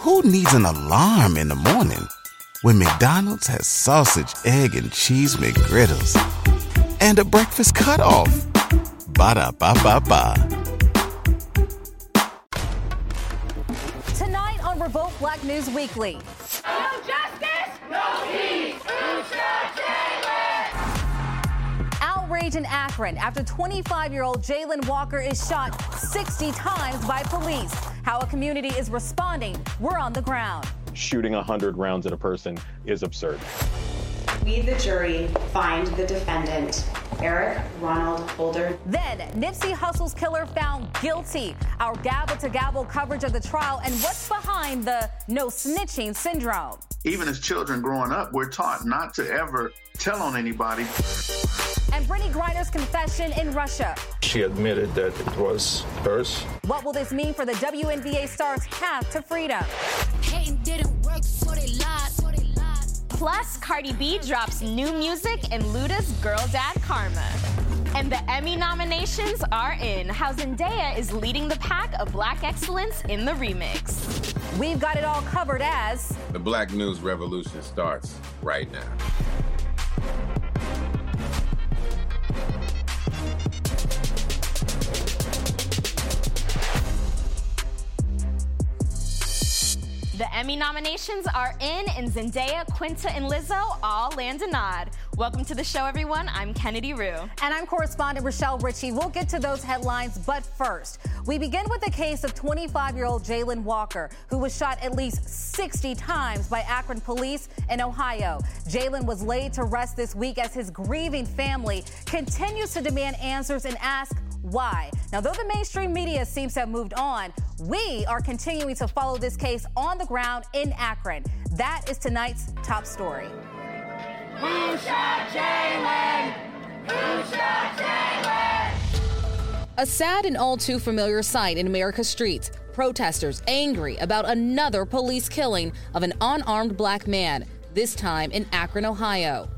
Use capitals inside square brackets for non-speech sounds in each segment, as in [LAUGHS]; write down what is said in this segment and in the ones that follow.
Who needs an alarm in the morning when McDonald's has sausage, egg, and cheese McGriddles and a breakfast cutoff? Ba da ba ba ba. Tonight on Revolt Black News Weekly. No justice, no peace. Outrage in Akron after 25 year old Jayland Walker is shot 60 times by police. How a community is responding, we're on the ground. Shooting 100 rounds at a person is absurd. We, the jury, find the defendant, Eric Ronald Holder. Then, Nipsey Hussle's killer found guilty. Our gavel to gavel coverage of the trial and what's behind the no snitching syndrome. Even as children growing up, we're taught not to ever tell on anybody. And Brittney Griner's confession in Russia. She admitted that it was hers. What will this mean for the WNBA star's path to freedom? Hating didn't work, so they lied. So they lied. Plus, Cardi B drops new music in Luda's Girl Dad Karma. And the Emmy nominations are in. How Zendaya is leading the pack of black excellence in the remix. We've got it all covered as the Black News Revolution starts right now. The Emmy nominations are in, and Zendaya, Quinta, and Lizzo all land a nod. Welcome to the show, everyone. I'm Kennedy Rue. And I'm correspondent Rochelle Ritchie. We'll get to those headlines, but first, we begin with the case of 25 year old Jayland Walker, who was shot at least 60 times by Akron police in Ohio. Jayland was laid to rest this week as his grieving family continues to demand answers and ask why. Now, though the mainstream media seems to have moved on, we are continuing to follow this case on the ground in Akron. That is tonight's top story. Who shot Jayland? Who shot Jayland? A sad and all too familiar sight in America's streets. Protesters angry about another police killing of an unarmed black man, this time in Akron, Ohio.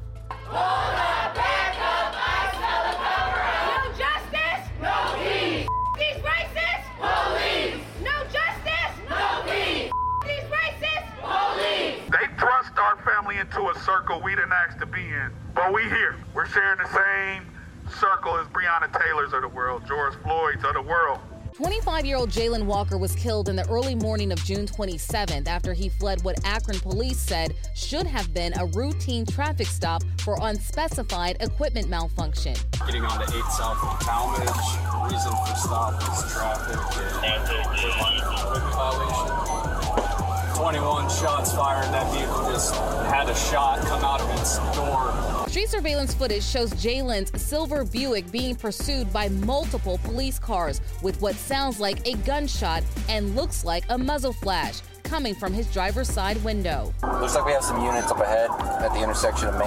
They our family into a circle we didn't ask to be in. But we here. We're sharing the same circle as Breonna Taylor's of the world, George Floyd's of the world. 25 year old Jayland Walker was killed in the early morning of June 27th after he fled what Akron police said should have been a routine traffic stop for unspecified equipment malfunction. Getting on to 8 South of Tallmadge, reason for stop is traffic and equipment violation. 21 shots fired. That vehicle just had a shot come out of its door. Street surveillance footage shows Jayland's silver Buick being pursued by multiple police cars with what sounds like a gunshot and looks like a muzzle flash coming from his driver's side window. Looks like we have some units up ahead at the intersection of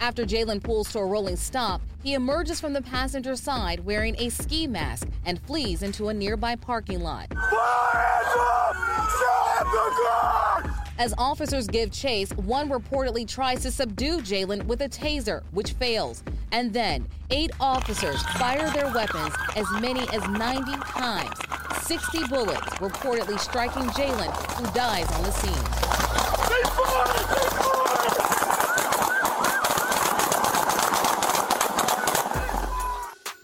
After Jayland pulls to a rolling stop, he emerges from the passenger side wearing a ski mask and flees into a nearby parking lot. As officers give chase, one reportedly tries to subdue Jayland with a taser, which fails. And then, eight officers fire their weapons as many as 90 times. 60 bullets reportedly striking Jayland, who dies on the scene.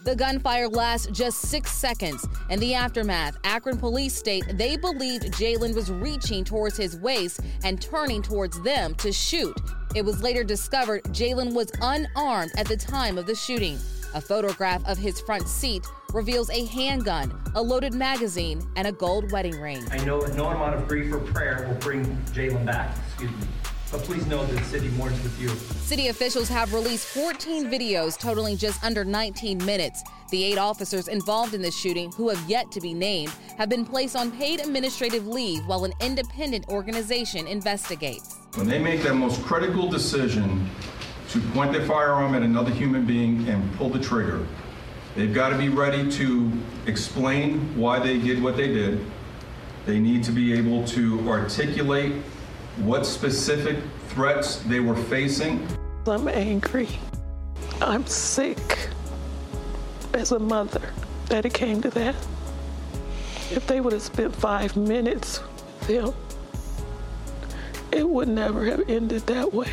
The gunfire lasts just six seconds. In the aftermath, Akron police state they believed Jayland was reaching towards his waist and turning towards them to shoot. It was later discovered Jayland was unarmed at the time of the shooting. A photograph of his front seat reveals a handgun, a loaded magazine, and a gold wedding ring. I know no amount of grief or prayer will bring Jayland back. Excuse me. But please know that the city mourns with you. City officials have released 14 videos totaling just under 19 minutes. The eight officers involved in the shooting, who have yet to be named, have been placed on paid administrative leave while an independent organization investigates. When they make that most critical decision to point their firearm at another human being and pull the trigger, they've got to be ready to explain why they did what they did. They need to be able to articulate what specific threats they were facing. I'm angry. I'm sick as a mother that it came to that. If they would have spent five minutes with him, it would never have ended that way.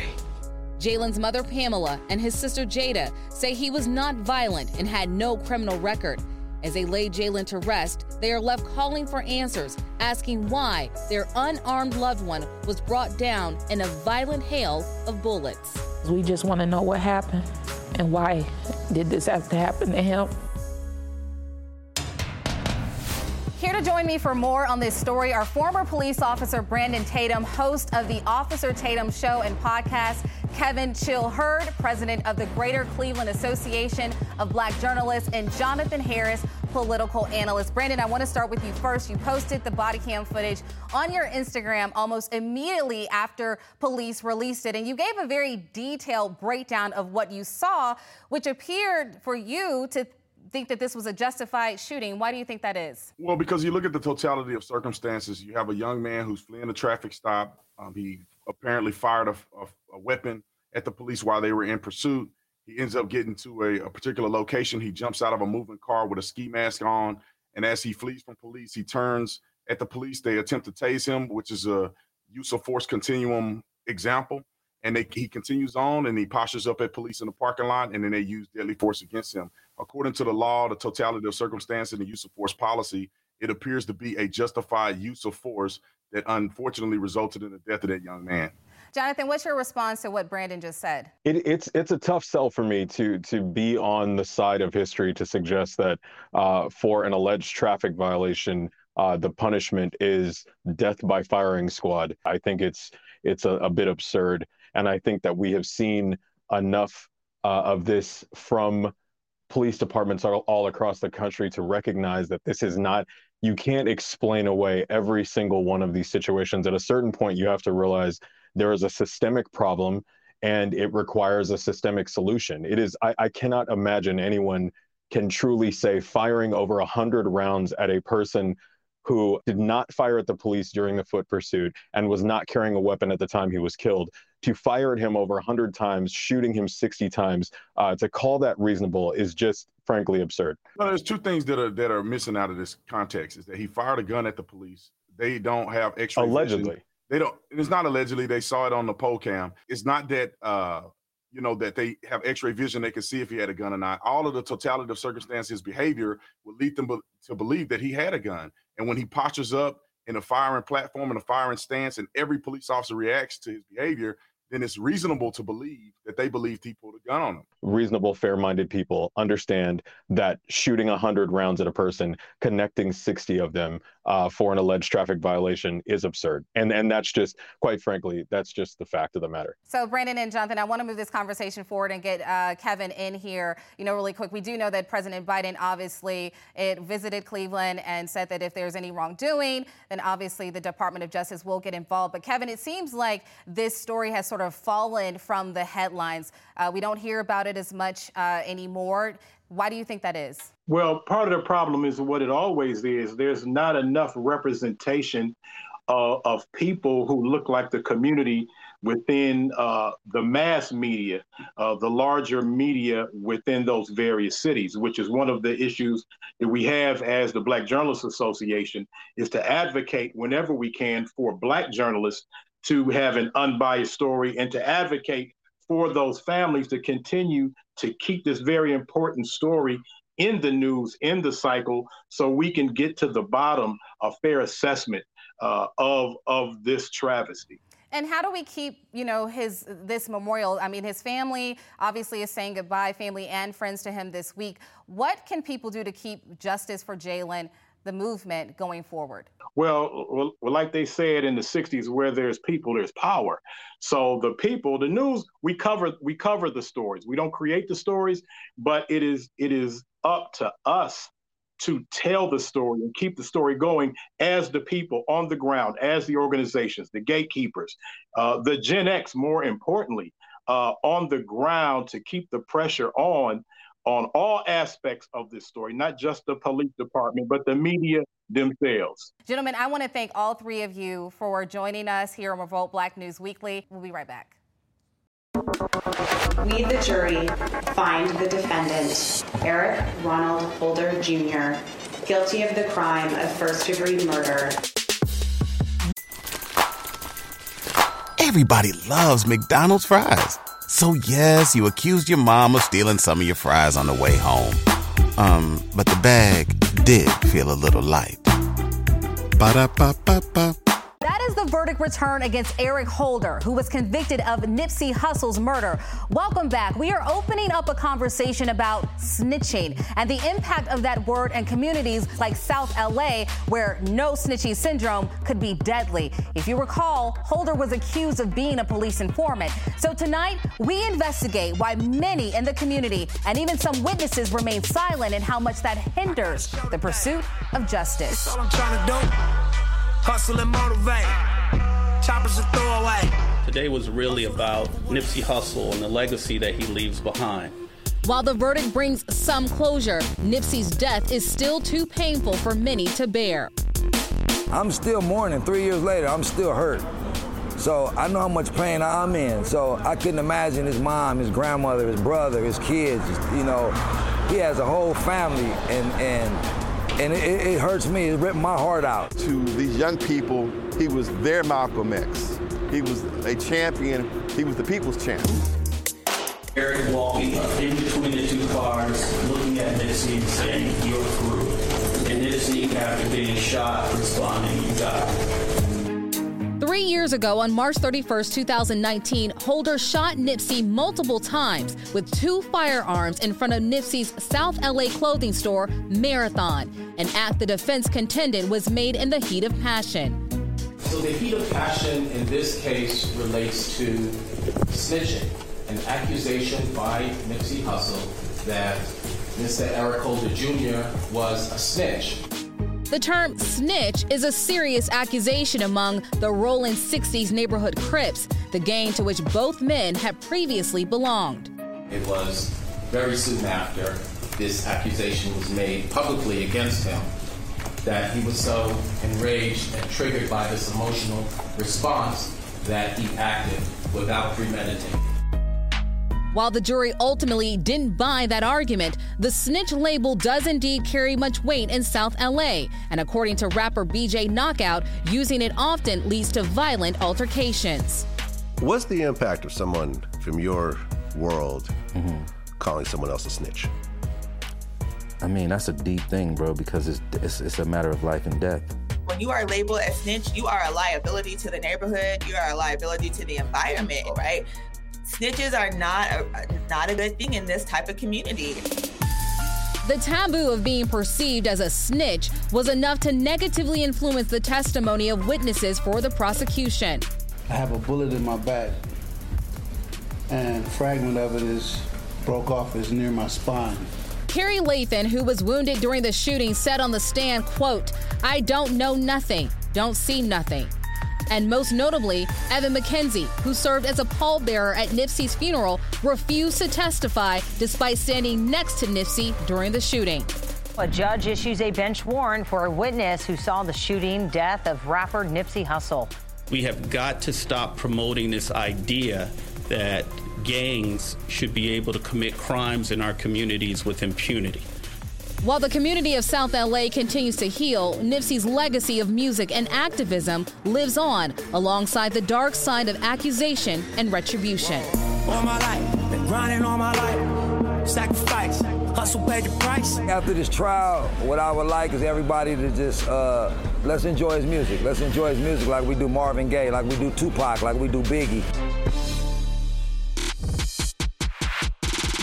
Jayland's mother, Pamela, and his sister, Jada, say he was not violent and had no criminal record. As they lay Jayland to rest, they are left calling for answers, asking why their unarmed loved one was brought down in a violent hail of bullets. We just want to know what happened and why did this have to happen to him. Here to join me for more on this story are former police officer Brandon Tatum, host of the Officer Tatum Show and podcast, Kevin Chill Hurd, president of the Greater Cleveland Association of Black Journalists, and Jonathan Harris, political analyst. Brandon, I want to start with you first. You posted the body cam footage on your Instagram almost immediately after police released it, and you gave a very detailed breakdown of what you saw, which appeared for you to think that this was a justified shooting. Why do you think that is? Well, because you look at the totality of circumstances. You have a young man who's fleeing a traffic stop. Um, he apparently fired a, a, a, weapon at the police while they were in pursuit. He ends up getting to a, a particular location. He jumps out of a moving car with a ski mask on. And as he flees from police, he turns at the police. They attempt to tase him, which is a use of force continuum example and they, he continues on and he postures up at police in the parking lot and then they use deadly force against him according to the law the totality of circumstance and the use of force policy it appears to be a justified use of force that unfortunately resulted in the death of that young man Jonathan, what's your response to what Brandon just said? It, it's it's a tough sell for me to to be on the side of history to suggest that uh, for an alleged traffic violation, uh, the punishment is death by firing squad. I think it's it's a, a bit absurd. And I think that we have seen enough uh, of this from police departments all, all across the country to recognize that this is not, you can't explain away every single one of these situations. At a certain point, you have to realize there is a systemic problem and it requires a systemic solution. It is, I, I cannot imagine anyone can truly say firing over 100 rounds at a person who did not fire at the police during the foot pursuit and was not carrying a weapon at the time he was killed, to fire at him over 100 times, shooting him 60 times, uh, to call that reasonable is just frankly absurd. Well, there's two things that are that are missing out of this context: is that he fired a gun at the police. They don't have extra allegedly. Vision. They don't. It's not allegedly. They saw it on the pole cam. It's not that. Uh, you know that they have x-ray vision they can see if he had a gun or not all of the totality of circumstances behavior would lead them be- to believe that he had a gun and when he postures up in a firing platform and a firing stance, and every police officer reacts to his behavior, then it's reasonable to believe that they believed he pulled a gun on them. Reasonable, fair minded people understand that shooting 100 rounds at a person, connecting 60 of them uh, for an alleged traffic violation is absurd. And, and that's just, quite frankly, that's just the fact of the matter. So, Brandon and Jonathan, I want to move this conversation forward and get uh, Kevin in here, you know, really quick. We do know that President Biden obviously it visited Cleveland and said that if there's any wrongdoing, then obviously the Department of Justice will get involved. But, Kevin, it seems like this story has sort of fallen from the headlines. Uh, we don't hear about it as much uh, anymore. Why do you think that is? Well, part of the problem is what it always is. There's not enough representation uh, of people who look like the community within uh, the mass media, uh, the larger media within those various cities, which is one of the issues that we have as the Black Journalists Association, is to advocate whenever we can for Black journalists to have an unbiased story and to advocate for those families to continue to keep this very important story in the news, in the cycle, so we can get to the bottom, a fair assessment uh, of of this travesty. And how do we keep, you know, his this memorial? I mean, his family obviously is saying goodbye, family and friends to him this week. What can people do to keep justice for Jayland, the movement, going forward? Well, well, like they said in the '60s, where there's people, there's power. So the people, the news, we cover we cover the stories. We don't create the stories, but it is it is up to us to tell the story and keep the story going as the people on the ground, as the organizations, the gatekeepers, uh, the Gen X, more importantly, uh, on the ground to keep the pressure on on all aspects of this story, not just the police department, but the media themselves. Gentlemen, I want to thank all three of you for joining us here on Revolt Black News Weekly. We'll be right back. We, the jury, find the defendant, Eric Ronald Holder Jr., guilty of the crime of first degree murder. Everybody loves McDonald's fries. So, yes, you accused your mom of stealing some of your fries on the way home. Um, but the bag did feel a little light. Ba da ba ba ba. Is the verdict return against Eric Holder, who was convicted of Nipsey Hussle's murder. Welcome back. We are opening up a conversation about snitching and the impact of that word in communities like South LA, where no snitching syndrome could be deadly. If you recall, Holder was accused of being a police informant. So tonight, we investigate why many in the community and even some witnesses remain silent and how much that hinders the pursuit of justice. Hustle and motivate. Choppers a throwaway. Today was really about Nipsey Hussle and the legacy that he leaves behind. While the verdict brings some closure, Nipsey's death is still too painful for many to bear. I'm still mourning. Three years later, I'm still hurt. So I know how much pain I'm in. So I couldn't imagine his mom, his grandmother, his brother, his kids. You know, he has a whole family, and and and it, it, hurts me. It ripped my heart out. To these young people, he was their Malcolm X. He was a champion. He was the people's champion. Eric walking in between the two cars, looking at Nipsey and saying, "You're through." And Nipsey, after being shot, responding, "You got it." Three years ago, on March 31st, 2019, Holder shot Nipsey multiple times with two firearms in front of Nipsey's South LA clothing store, Marathon, an act the defense contended was made in the heat of passion. So, the heat of passion in this case relates to snitching, an accusation by Nipsey Hussle that Mr. Eric Holder Jr. was a snitch. The term snitch is a serious accusation among the rolling 60s neighborhood Crips, the gang to which both men had previously belonged. It was very soon after this accusation was made publicly against him that he was so enraged and triggered by this emotional response that he acted without premeditating. While the jury ultimately didn't buy that argument, the snitch label does indeed carry much weight in South LA. And according to rapper BJ Knockout, using it often leads to violent altercations. What's the impact of someone from your world mm-hmm. calling someone else a snitch? I mean, that's a deep thing, bro, because it's, it's, it's a matter of life and death when you are labeled a snitch, you are a liability to the neighborhood. You are a liability to the environment, right? Snitches are not a, not a good thing in this type of community. The taboo of being perceived as a snitch was enough to negatively influence the testimony of witnesses for the prosecution. I have a bullet in my back, and a fragment of it is broke off is near my spine. Kerry Lathan, who was wounded during the shooting, said on the stand, quote, I don't know nothing, don't see nothing and most notably, Evan McKenzie, who served as a pallbearer at Nipsey's funeral, refused to testify despite standing next to Nipsey during the shooting. A judge issues a bench warrant for a witness who saw the shooting death of rapper Nipsey Hussle. We have got to stop promoting this idea that gangs should be able to commit crimes in our communities with impunity. While the community of South LA continues to heal, Nipsey's legacy of music and activism lives on alongside the dark side of accusation and retribution. All my life, been grinding all my life, sacrifice, hustle paid the price. After this trial, what I would like is everybody to just uh, let's enjoy his music. Let's enjoy his music like we do Marvin Gaye, like we do Tupac, like we do Biggie.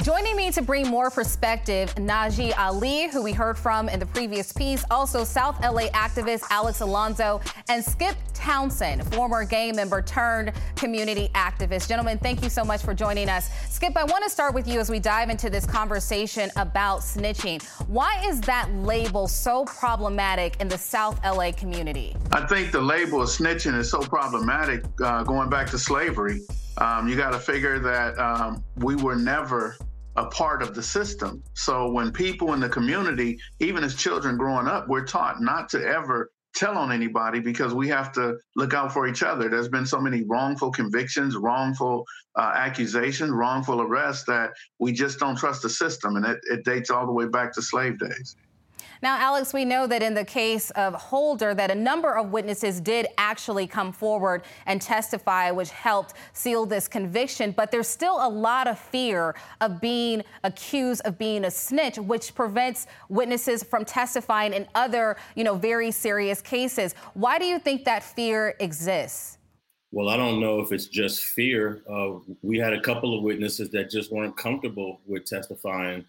Joining me to bring more perspective, Najee Ali, who we heard from in the previous piece, also South LA activist Alex Alonso, and Skip Townsend, former gang member turned community activist. Gentlemen, thank you so much for joining us. Skip, I want to start with you as we dive into this conversation about snitching. Why is that label so problematic in the South LA community? I think the label of snitching is so problematic uh, going back to slavery. Um, you got to figure that um, we were never a part of the system. So when people in the community, even as children growing up, we're taught not to ever tell on anybody because we have to look out for each other. There's been so many wrongful convictions, wrongful uh, accusations, wrongful arrests that we just don't trust the system. And it, it dates all the way back to slave days. Now, Alex, we know that in the case of Holder, that a number of witnesses did actually come forward and testify, which helped seal this conviction. But there's still a lot of fear of being accused of being a snitch, which prevents witnesses from testifying in other, you know, very serious cases. Why do you think that fear exists? Well, I don't know if it's just fear. Uh, we had a couple of witnesses that just weren't comfortable with testifying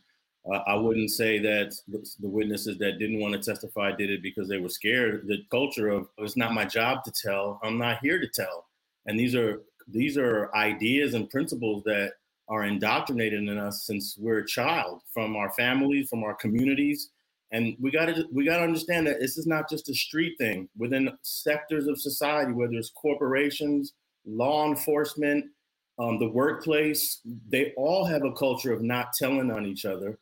uh, I wouldn't say that the witnesses that didn't want to testify did it because they were scared. The culture of it's not my job to tell. I'm not here to tell. And these are these are ideas and principles that are indoctrinated in us since we're a child, from our families, from our communities. And we got to we got to understand that this is not just a street thing. Within sectors of society, whether it's corporations, law enforcement, um, the workplace, they all have a culture of not telling on each other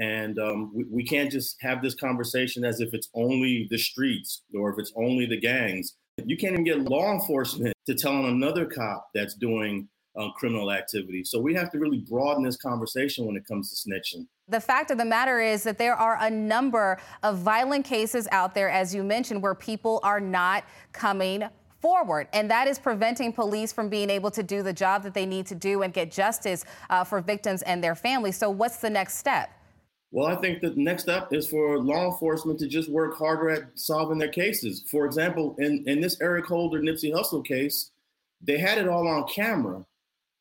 and um, we, we can't just have this conversation as if it's only the streets or if it's only the gangs. You can't even get law enforcement to tell on another cop that's doing uh, criminal activity. So we have to really broaden this conversation when it comes to snitching. The fact of the matter is that there are a number of violent cases out there, as you mentioned, where people are not coming forward. And that is preventing police from being able to do the job that they need to do and get justice uh, for victims and their families. So, what's the next step? Well, I think the next step is for law enforcement to just work harder at solving their cases. For example, in, in this Eric Holder Nipsey Hussle case, they had it all on camera.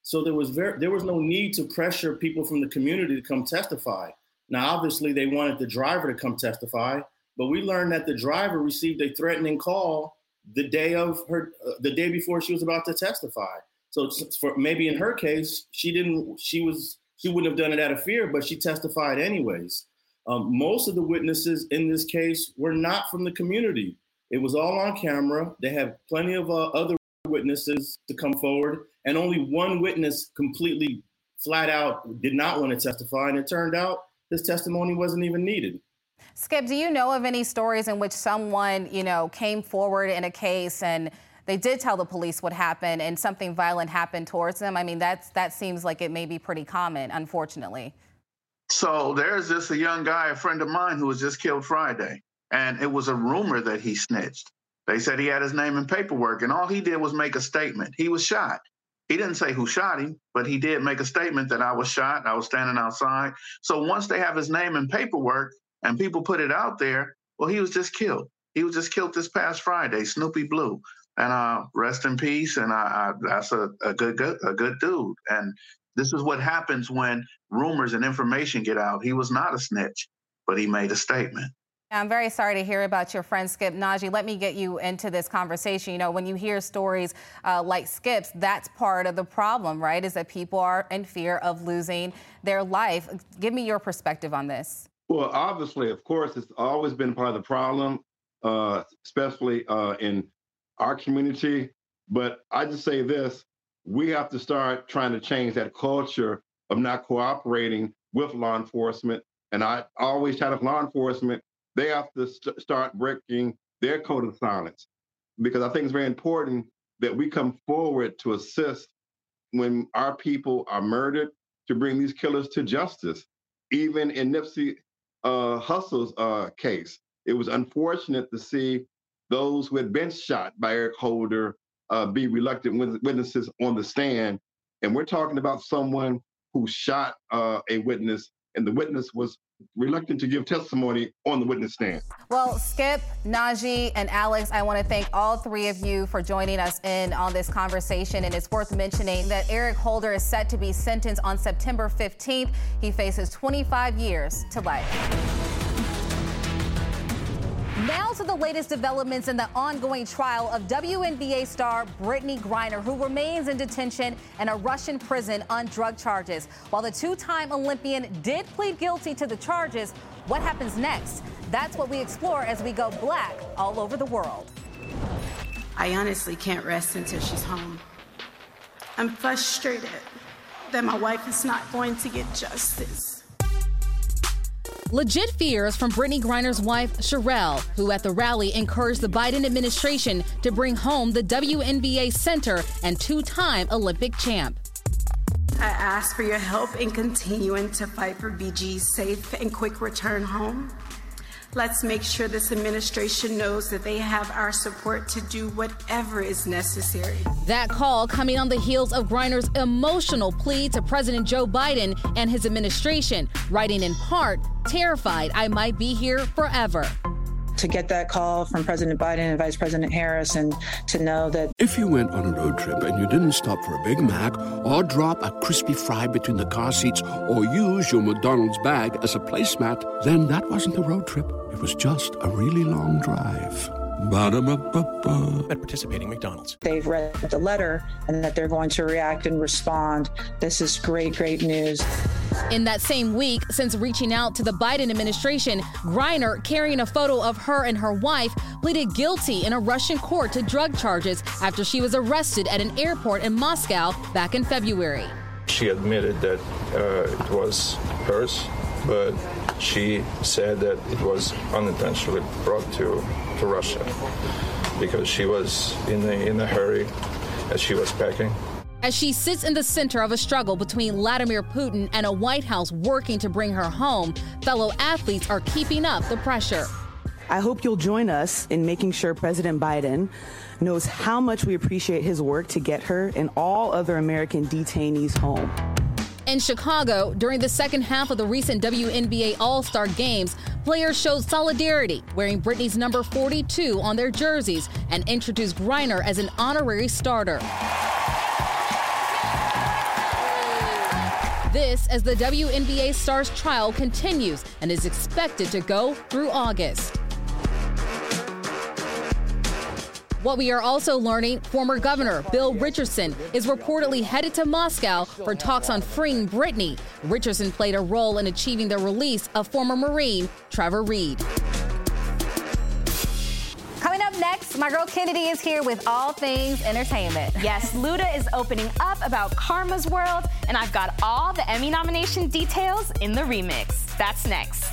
So there was very there was no need to pressure people from the community to come testify. Now, obviously, they wanted the driver to come testify, but we learned that the driver received a threatening call the day of her uh, the day before she was about to testify. So for maybe in her case, she didn't she was she wouldn't have done it out of fear, but she testified anyways. Um, most of the witnesses in this case were not from the community. It was all on camera. They have plenty of uh, other witnesses to come forward, and only one witness completely flat out did not want to testify. And it turned out his testimony wasn't even needed. Skip, do you know of any stories in which someone, you know, came forward in a case and they did tell the police what happened and something violent happened towards them. I mean, that's that seems like it may be pretty common, unfortunately. So there's just a young guy, a friend of mine, who was just killed Friday, and it was a rumor that he snitched. They said he had his name and paperwork, and all he did was make a statement. He was shot. He didn't say who shot him, but he did make a statement that I was shot. I was standing outside. So once they have his name and paperwork, and people put it out there, well, he was just killed. He was just killed this past Friday, Snoopy Blue and uh, rest in peace. And I, I, that's a, a good, good, a good dude. And this is what happens when rumors and information get out. He was not a snitch, but he made a statement. I'm very sorry to hear about your friend Skip Najee. Let me get you into this conversation. You know, when you hear stories uh, like Skip's, that's part of the problem, right? Is that people are in fear of losing their life. Give me your perspective on this. Well, obviously, of course, it's always been part of the problem, uh, especially uh, in our community. But I just say this we have to start trying to change that culture of not cooperating with law enforcement. And I always tell law enforcement, they have to st- start breaking their code of silence because I think it's very important that we come forward to assist when our people are murdered to bring these killers to justice. Even in Nipsey uh, Hussle's uh, case, it was unfortunate to see those who had been shot by Eric Holder uh, be reluctant witnesses on the stand. And we're talking about someone who shot uh, a witness, and the witness was reluctant to give testimony on the witness stand. Well, Skip, Najee, and Alex, I want to thank all three of you for joining us in on this conversation. And it's worth mentioning that Eric Holder is set to be sentenced on September 15th. He faces 25 years to life. Now to the latest developments in the ongoing trial of WNBA star Brittney Griner, who remains in detention in a Russian prison on drug charges. While the two time Olympian did plead guilty to the charges, what happens next? That's what we explore as we go black all over the world. I honestly can't rest until she's home. I'm frustrated. that my wife is not going to get justice. Legit fears from Brittney Griner's wife, Cherelle, who at the rally encouraged the Biden administration to bring home the WNBA center and two time Olympic champ. I ask for your help in continuing to fight for BG's safe and quick return home. Let's make sure this administration knows that they have our support to do whatever is necessary. That call coming on the heels of Griner's emotional plea to President Joe Biden and his administration, writing in part, terrified I might be here forever to get that call from President Biden and Vice President Harris and to know that. If you went on a road trip and you didn't stop for a Big Mac or drop a crispy fry between the car seats or use your McDonald's bag as a placemat, then that wasn't a road trip. It was just a really long drive. Ba-da-ba-ba-ba. At participating McDonald's. They've read the letter and that they're going to react and respond. This is great, great news. In that same week, since reaching out to the Biden administration, Griner, carrying a photo of her and her wife, pleaded guilty in a Russian court to drug charges after she was arrested at an airport in Moscow back in February. She admitted that uh, it was hers, but she said that it was unintentionally brought to, to Russia because she was in a, in a hurry as she was packing. As she sits in the center of a struggle between Vladimir Putin and a White House working to bring her home, fellow athletes are keeping up the pressure. I hope you'll join us in making sure President Biden knows how much we appreciate his work to get her and all other American detainees home. In Chicago, during the second half of the recent WNBA All Star Games, players showed solidarity, wearing Brittney's number 42 on their jerseys and introduced Griner as an honorary starter. This as the WNBA Stars trial continues and is expected to go through August. What we are also learning, former Governor Bill Richardson is reportedly headed to Moscow for talks on freeing Brittney. Richardson played a role in achieving the release of former Marine Trevor Reed. Coming up next, my girl Kennedy is here with all things entertainment. Yes, Luda is opening up about Karma's World, and I've got all the Emmy nomination details in the remix. That's next.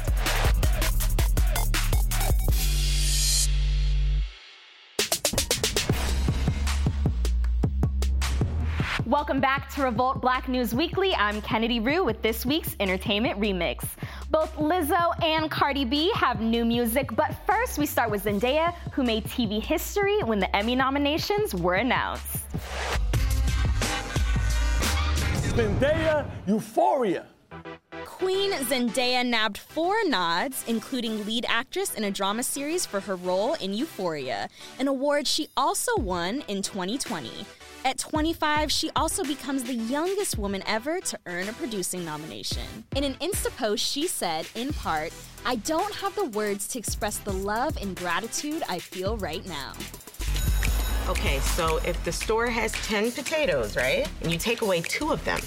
Welcome back to Revolt Black News Weekly. I'm Kennedy Rue with this week's Entertainment Remix. Both Lizzo and Cardi B have new music, but first we start with Zendaya, who made TV history when the Emmy nominations were announced. Zendaya Euphoria. Queen Zendaya nabbed four nods, including lead actress in a drama series for her role in Euphoria, an award she also won in 2020. At 25, she also becomes the youngest woman ever to earn a producing nomination. In an Insta post, she said, in part, I don't have the words to express the love and gratitude I feel right now. Okay, so if the store has 10 potatoes, right, and you take away two of them,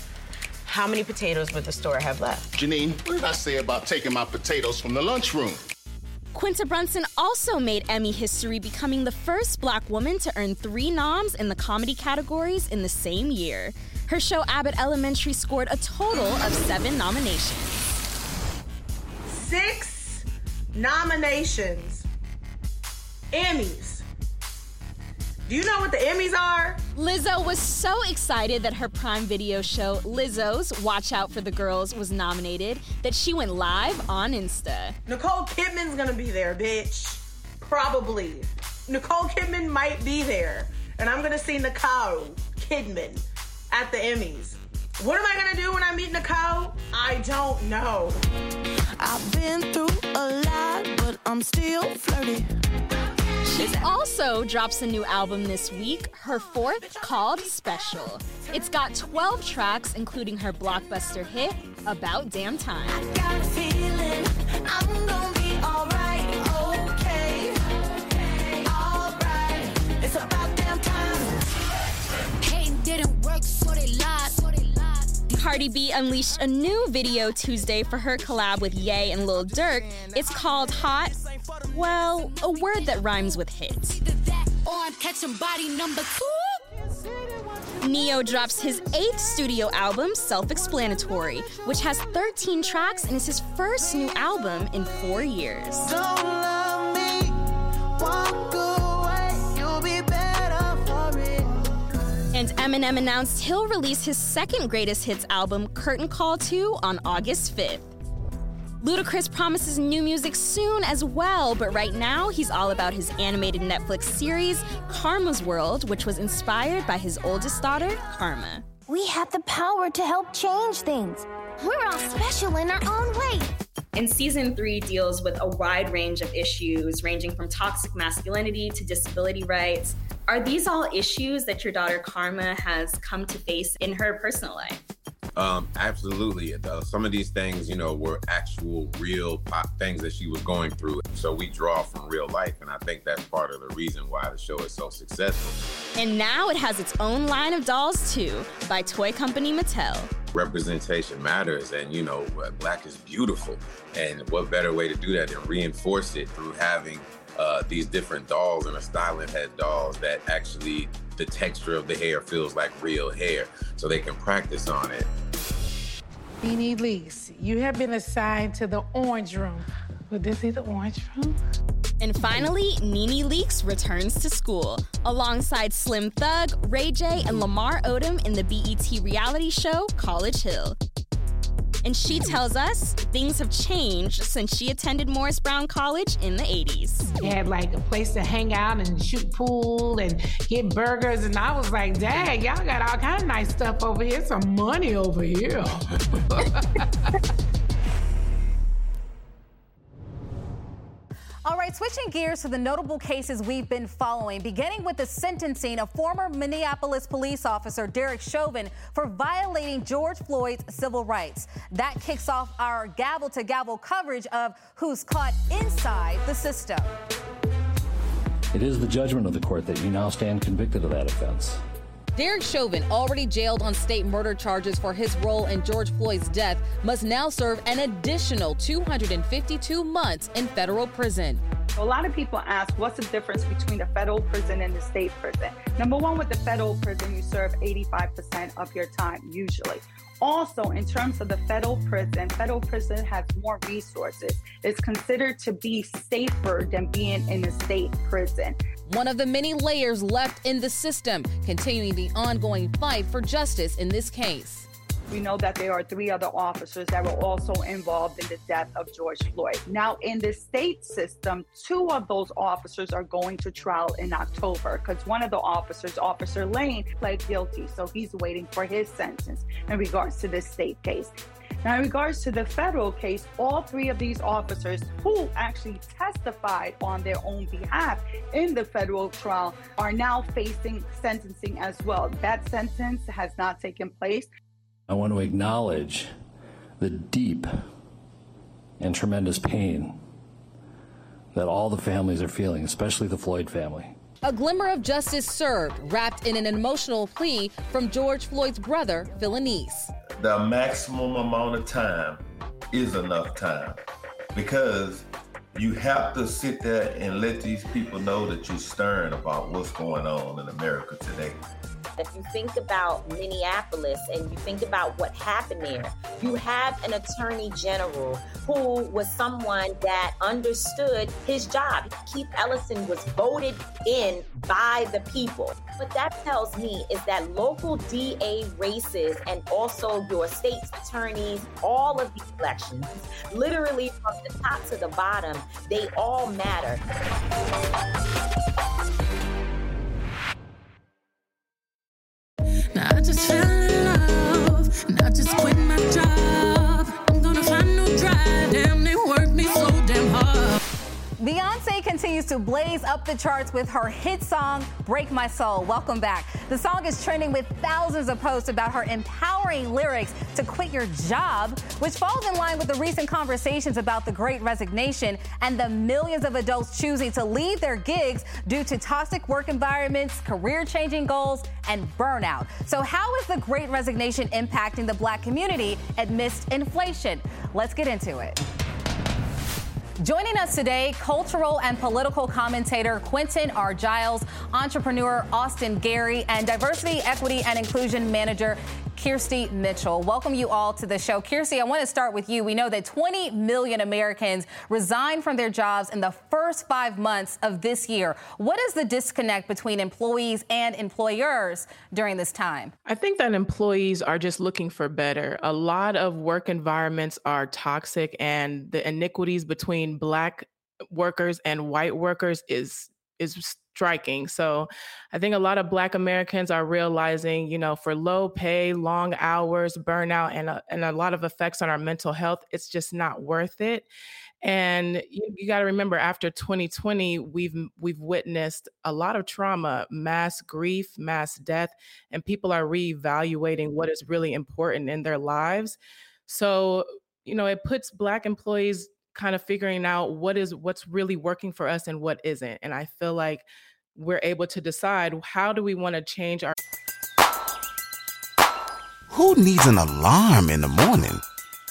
how many potatoes would the store have left? Janine, what did I say about taking my potatoes from the lunchroom? Quinta Brunson also made Emmy history, becoming the first black woman to earn three noms in the comedy categories in the same year. Her show Abbott Elementary scored a total of seven nominations. Six nominations. Emmys. Do you know what the Emmys are? Lizzo was so excited that her Prime Video show, Lizzo's Watch Out for the Girls, was nominated that she went live on Insta. Nicole Kidman's gonna be there, bitch. Probably. Nicole Kidman might be there. And I'm gonna see Nicole Kidman at the Emmys. What am I gonna do when I meet Nicole? I don't know. I've been through a lot, but I'm still flirty. She also drops a new album this week, her fourth, called Special. It's got 12 tracks, including her blockbuster hit, About Damn Time. Cardi B unleashed a new video Tuesday for her collab with Ye and Lil Durk. It's called Hot, well, a word that rhymes with hit. Ne-Yo drops his eighth studio album, Self Explanatory, which has 13 tracks and is his first new album in four years. And Eminem announced he'll release his second greatest hits album, Curtain Call 2, on August 5th. Ludacris promises new music soon as well, but right now he's all about his animated Netflix series, Karma's World, which was inspired by his oldest daughter, Karma. We have the power to help change things. We're all special in our own way. And season three deals with a wide range of issues, ranging from toxic masculinity to disability rights. Are these all issues that your daughter Karma has come to face in her personal life? Um, absolutely. Uh, some of these things, you know, were actual real pop things that she was going through. So we draw from real life. And I think that's part of the reason why the show is so successful. And now it has its own line of dolls, too, by toy company Mattel. Representation matters, and you know, black is beautiful. And what better way to do that than reinforce it through having uh, these different dolls and a styling head dolls that actually the texture of the hair feels like real hair so they can practice on it. NeNe Leakes, you have been assigned to the orange room. Would this be the orange room? And finally, NeNe Leakes returns to school alongside Slim Thug, Ray J, and Lamar Odom in the BET reality show College Hill. And she tells us things have changed since she attended Morris Brown College in the 80s. They had like a place to hang out and shoot pool and get burgers. And I was like, dang, y'all got all kind of nice stuff over here, some money over here. [LAUGHS] All right, switching gears to the notable cases we've been following, beginning with the sentencing of former Minneapolis police officer Derek Chauvin for violating George Floyd's civil rights. That kicks off our gavel to gavel coverage of who's caught inside the system. It is the judgment of the court that you now stand convicted of that offense. Derek Chauvin, already jailed on state murder charges for his role in George Floyd's death, must now serve an additional 252 months in federal prison. A lot of people ask, what's the difference between the federal prison and the state prison? Number one, with the federal prison, you serve 85% of your time, usually. Also, in terms of the federal prison, federal prison has more resources. It's considered to be safer than being in a state prison. One of the many layers left in the system, continuing the ongoing fight for justice in this case. We know that there are three other officers that were also involved in the death of George Floyd. Now, in the state system, two of those officers are going to trial in October because one of the officers, Officer Lane, pled guilty. So he's waiting for his sentence in regards to this state case. Now, in regards to the federal case, all three of these officers who actually testified on their own behalf in the federal trial are now facing sentencing as well. That sentence has not taken place. I want to acknowledge the deep and tremendous pain that all the families are feeling, especially the Floyd family. A glimmer of justice served, wrapped in an emotional plea from George Floyd's brother, Philonise. The maximum amount of time is enough time because you have to sit there and let these people know that you're stern about what's going on in America today. If you think about Minneapolis and you think about what happened there, you have an attorney general who was someone that understood his job. Keith Ellison was voted in by the people. What that tells me is that local DA races and also your state's attorneys, all of these elections, literally from the top to the bottom, they all matter. Continues to blaze up the charts with her hit song, Break My Soul. Welcome back. The song is trending with thousands of posts about her empowering lyrics to quit your job, which falls in line with the recent conversations about the great resignation and the millions of adults choosing to leave their gigs due to toxic work environments, career changing goals, and burnout. So, how is the great resignation impacting the black community amidst inflation? Let's get into it. Joining us today, cultural and political commentator Quentin R. Giles, entrepreneur Austin Gary, and diversity, equity, and inclusion manager Kirsty Mitchell. Welcome you all to the show. Kirsty, I want to start with you. We know that 20 million Americans resigned from their jobs in the first five months of this year. What is the disconnect between employees and employers during this time? I think that employees are just looking for better. A lot of work environments are toxic, and the iniquities between Black workers and white workers is is striking. So I think a lot of Black Americans are realizing, you know, for low pay, long hours, burnout, and a, and a lot of effects on our mental health, it's just not worth it. And you, you got to remember, after 2020, we've we've witnessed a lot of trauma, mass grief, mass death, and people are reevaluating what is really important in their lives. So you know, it puts Black employees kind of figuring out what is what's really working for us and what isn't. And I feel like we're able to decide how do we want to change our Who needs an alarm in the morning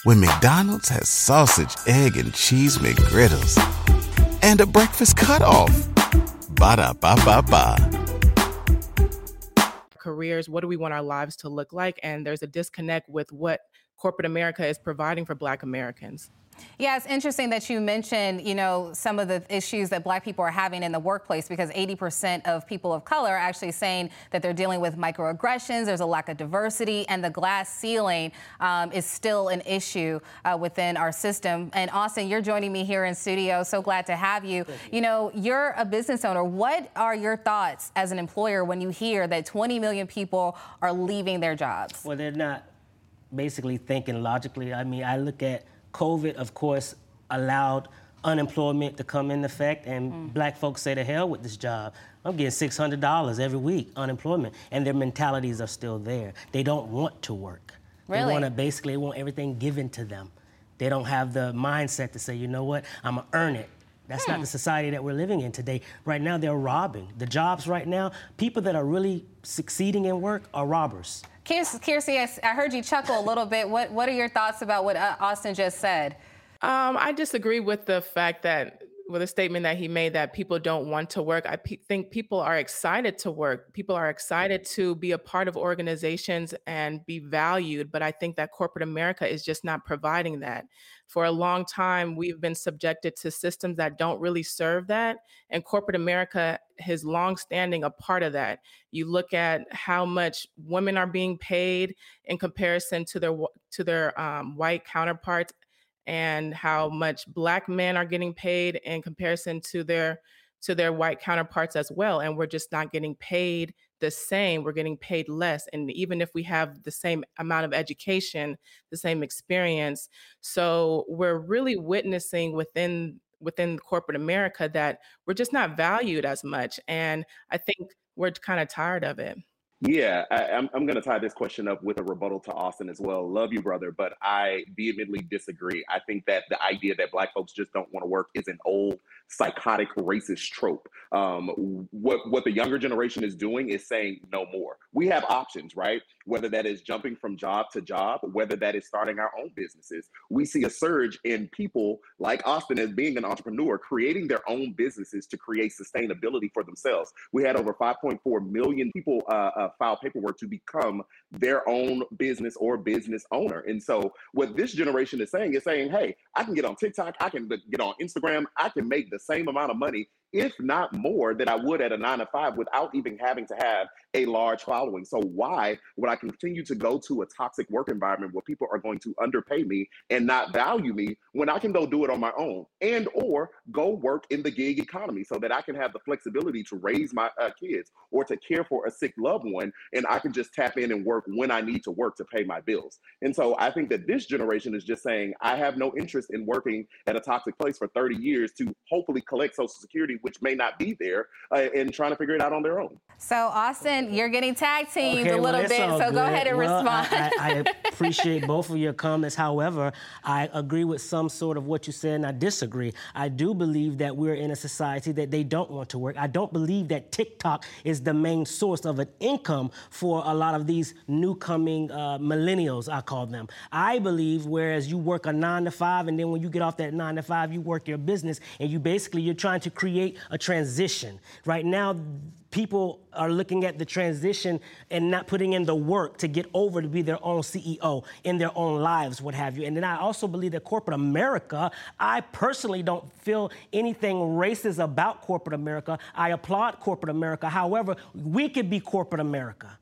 when McDonald's has sausage, egg, and cheese McGriddles and a breakfast cutoff? Ba da ba ba ba. careers what do we want our lives to look like and there's a disconnect with what corporate america is providing for black americans Yeah, it's interesting that you mentioned, you know, some of the issues that black people are having in the workplace because 80% of people of color are actually saying that they're dealing with microaggressions, there's a lack of diversity, and the glass ceiling um, is still an issue uh, within our system. And Austin, you're joining me here in studio. So glad to have you. You know, you're a business owner. What are your thoughts as an employer when you hear that 20 million people are leaving their jobs? Well, they're not basically thinking logically. I mean, I look at COVID, of course, allowed unemployment to come in effect, and mm. black folks say to hell with this job. I'm getting $600 every week unemployment, and their mentalities are still there. They don't want to work. They want to basically want everything given to them. They don't have the mindset to say, you know what, I'm gonna earn it. That's Hmm. not the society that we're living in today. Right now, they're robbing. The jobs right now, people that are really succeeding in work are robbers. Kirs- Kirsty, I, s- I heard you chuckle a little bit. What What are your thoughts about what uh, Austin just said? Um, I disagree with the fact that with a statement that he made that people don't want to work. I pe- think people are excited to work. People are excited to be a part of organizations and be valued. But I think that corporate America is just not providing that. For a long time, we've been subjected to systems that don't really serve that. And corporate America is longstanding a part of that. You look at how much women are being paid in comparison to their to their um, white counterparts and how much black men are getting paid in comparison to their to their white counterparts as well and we're just not getting paid the same we're getting paid less and even if we have the same amount of education the same experience so we're really witnessing within within corporate america that we're just not valued as much and i think we're kind of tired of it Yeah, I, I'm, I'm going to tie this question up with a rebuttal to Austin as well. Love you, brother, but I vehemently disagree. I think that the idea that Black folks just don't want to work is an old, psychotic, racist trope. Um, what what the younger generation is doing is saying no more. We have options, right? Whether that is jumping from job to job, whether that is starting our own businesses. We see a surge in people like Austin as being an entrepreneur, creating their own businesses to create sustainability for themselves. We had over 5.4 million people uh, uh, file paperwork to become their own business or business owner. And so, what this generation is saying is saying, hey, I can get on TikTok, I can get on Instagram, I can make the same amount of money if not more than I would at a nine to five without even having to have a large following. So why would I continue to go to a toxic work environment where people are going to underpay me and not value me when I can go do it on my own and or go work in the gig economy so that I can have the flexibility to raise my uh, kids or to care for a sick loved one and I can just tap in and work when I need to work to pay my bills. And so I think that this generation is just saying I have no interest in working at a toxic place for 30 years to hopefully collect social security which may not be there, uh, and trying to figure it out on their own. So, Austin, you're getting tag teamed Okay, a little well, bit. it's all So, go ahead and Well, respond. I, I, [LAUGHS] I appreciate both of your comments. However, I agree with some sort of what you said, and I disagree. I do believe that we're in a society that they don't want to work. I don't believe that TikTok is the main source of an income for a lot of these new coming uh, millennials, I call them. I believe whereas you work a nine to five, and then when you get off that nine to five, you work your business, and you basically you're trying to create a transition. Right now, people are looking at the transition and not putting in the work to get over to be their own CEO in their own lives, what have you. And then I also believe that corporate America, I personally don't feel anything racist about corporate America. I applaud corporate America. However, we could be corporate America.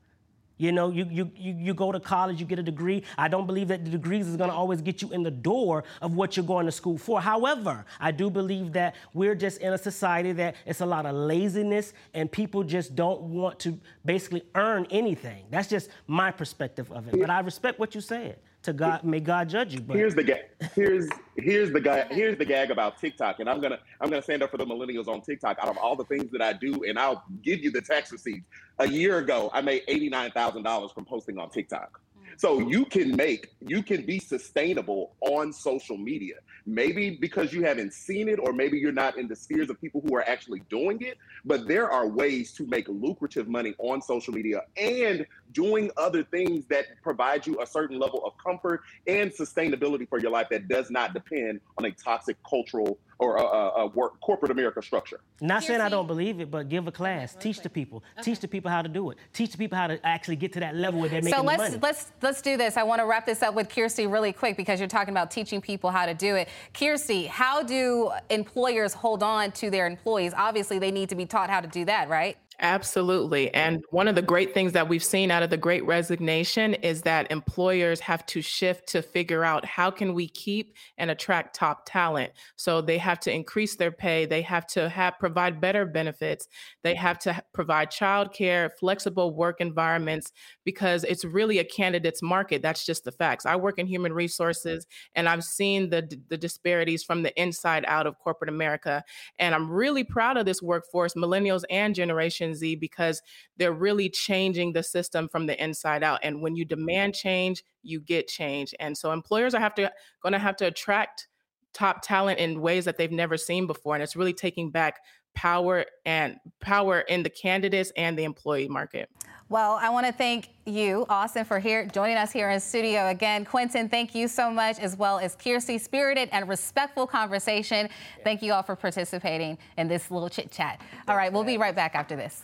You know, you, you, you, you go to college, you get a degree. I don't believe that the degrees is going to always get you in the door of what you're going to school for. However, I do believe that we're just in a society that it's a lot of laziness and people just don't want to basically earn anything. That's just my perspective of it. But I respect what you said. To God, may God judge you. But Here's the gag. Here's here's the guy. Here's the gag about TikTok, and I'm gonna I'm gonna stand up for the millennials on TikTok. Out of all the things that I do, and I'll give you the tax receipts. A year ago, I made eighty nine thousand dollars from posting on TikTok. Mm. So you can make you can be sustainable on social media. Maybe because you haven't seen it, or maybe you're not in the spheres of people who are actually doing it. But there are ways to make lucrative money on social media and doing other things that provide you a certain level of comfort and sustainability for your life that does not depend on a toxic cultural or a, a, a work, corporate America structure. Not saying I don't believe it, but give a class, teach the people, teach the people how to do it, teach the people how to actually get to that level where they're making So let's money. let's let's do this. I want to wrap this up with Kirsty really quick because you're talking about teaching people how to do it. Kirsty, how do employers hold on to their employees? Obviously, they need to be taught how to do that, right? Absolutely. And one of the great things that we've seen out of the great resignation is that employers have to shift to figure out how can we keep and attract top talent. So they have to increase their pay, they have to have provide better benefits, they have to provide childcare, flexible work environments because it's really a candidate's market. That's just the facts. I work in human resources and I've seen the the disparities from the inside out of corporate America and I'm really proud of this workforce, millennials and generation Z because they're really changing the system from the inside out. And when you demand change, you get change. And so employers are have to going to have to attract top talent in ways that they've never seen before. And it's really taking back power and power in the candidates and the employee market. Well, I want to thank you, Austin, for here joining us here in studio again. Quentin, thank you so much, as well as Kirsty, spirited and respectful conversation. Thank you all for participating in this little chit chat. All right, we'll be right back after this.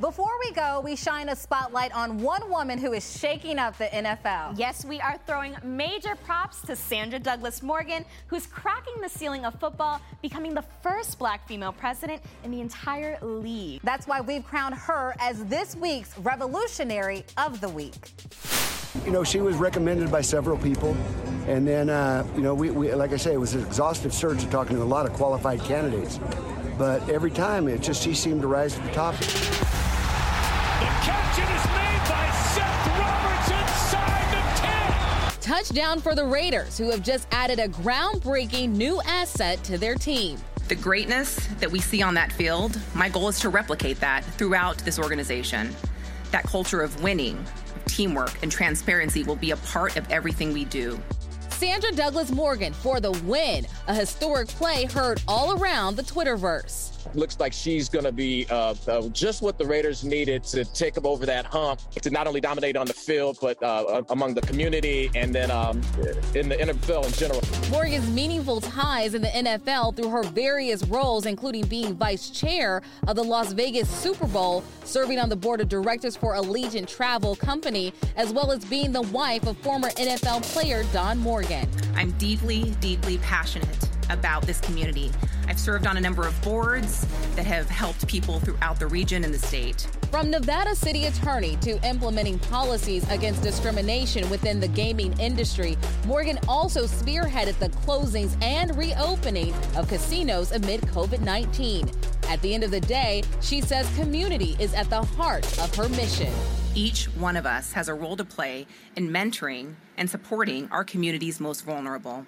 Before we go, we shine a spotlight on one woman who is shaking up the NFL. Yes, we are throwing major props to Sandra Douglas Morgan, who's cracking the ceiling of football, becoming the first black female president in the entire league. That's why we've crowned her as this week's Revolutionary of the Week. You know, she was recommended by several people. And then, uh, you know, we, we, like I say, it was an exhaustive search of talking to a lot of qualified candidates. But every time, it just, she seemed to rise to the top. Catch is made by Seth Roberts inside the 10. Touchdown for the Raiders, who have just added a groundbreaking new asset to their team. The greatness that we see on that field, my goal is to replicate that throughout this organization. That culture of winning, teamwork, and transparency will be a part of everything we do. Sandra Douglas Morgan for the win, a historic play heard all around the Twitterverse. Looks like she's going to be uh, uh, just what the Raiders needed to take them over that hump, to not only dominate on the field, but uh, among the community and then um, in the NFL in general. Morgan's meaningful ties in the NFL through her various roles, including being vice chair of the Las Vegas Super Bowl, serving on the board of directors for Allegiant Travel Company, as well as being the wife of former NFL player Don Morgan. I'm deeply, deeply passionate about this community. I've served on a number of boards that have helped people throughout the region and the state. From Nevada city attorney to implementing policies against discrimination within the gaming industry, Morgan also spearheaded the closings and reopening of casinos amid COVID 19. At the end of the day, she says community is at the heart of her mission. Each one of us has a role to play in mentoring and supporting our community's most vulnerable.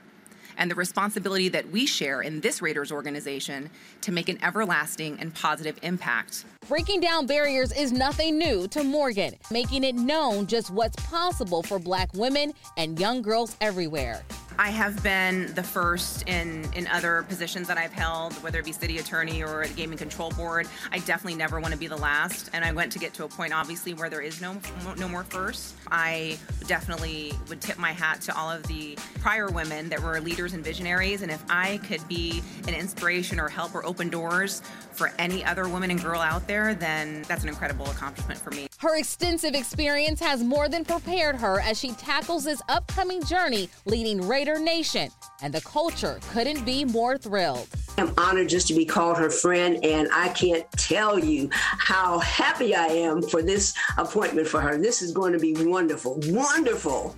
And the responsibility that we share in this Raiders organization to make an everlasting and positive impact. Breaking down barriers is nothing new to Morgan, making it known just what's possible for black women and young girls everywhere. I have been the first in in other positions that I've held, whether it be city attorney or the gaming control board. I definitely never want to be the last, and I went to get to a point, obviously, where there is no no more first. I definitely would tip my hat to all of the prior women that were leaders and visionaries, and if I could be an inspiration or help or open doors for any other woman and girl out there, then that's an incredible accomplishment for me. Her extensive experience has more than prepared her as she tackles this upcoming journey leading Raider Nation, and the culture couldn't be more thrilled. I'm honored just to be called her friend, and I can't tell you how happy I am for this appointment for her. This is going to be wonderful, wonderful.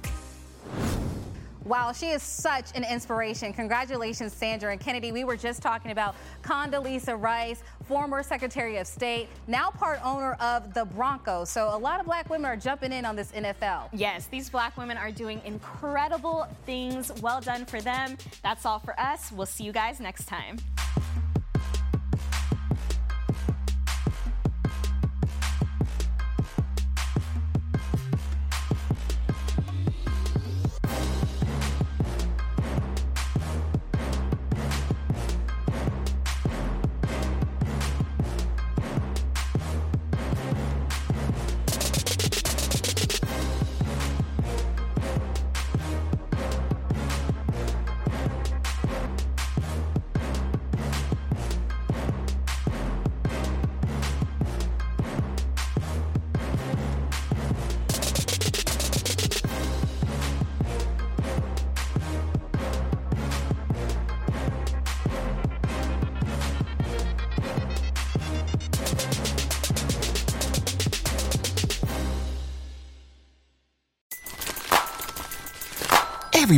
Wow, she is such an inspiration. Congratulations, Sandra and Kennedy. We were just talking about Condoleezza Rice, former Secretary of State, now part owner of the Broncos. So a lot of black women are jumping in on this NFL. Yes, these black women are doing incredible things. Well done for them. That's all for us. We'll see you guys next time.